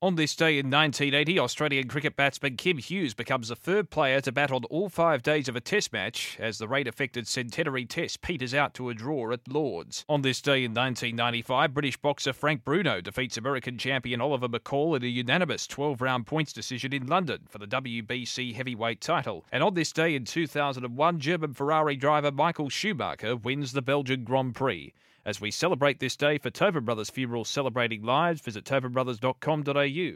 On this day in 1980, Australian cricket batsman Kim Hughes becomes the third player to bat on all five days of a test match as the rain affected centenary test peters out to a draw at Lords. On this day in 1995, British boxer Frank Bruno defeats American champion Oliver McCall in a unanimous 12 round points decision in London for the WBC heavyweight title. And on this day in 2001, German Ferrari driver Michael Schumacher wins the Belgian Grand Prix. As we celebrate this day for Tobin Brothers Funeral Celebrating Lives, visit tobinbrothers.com.au.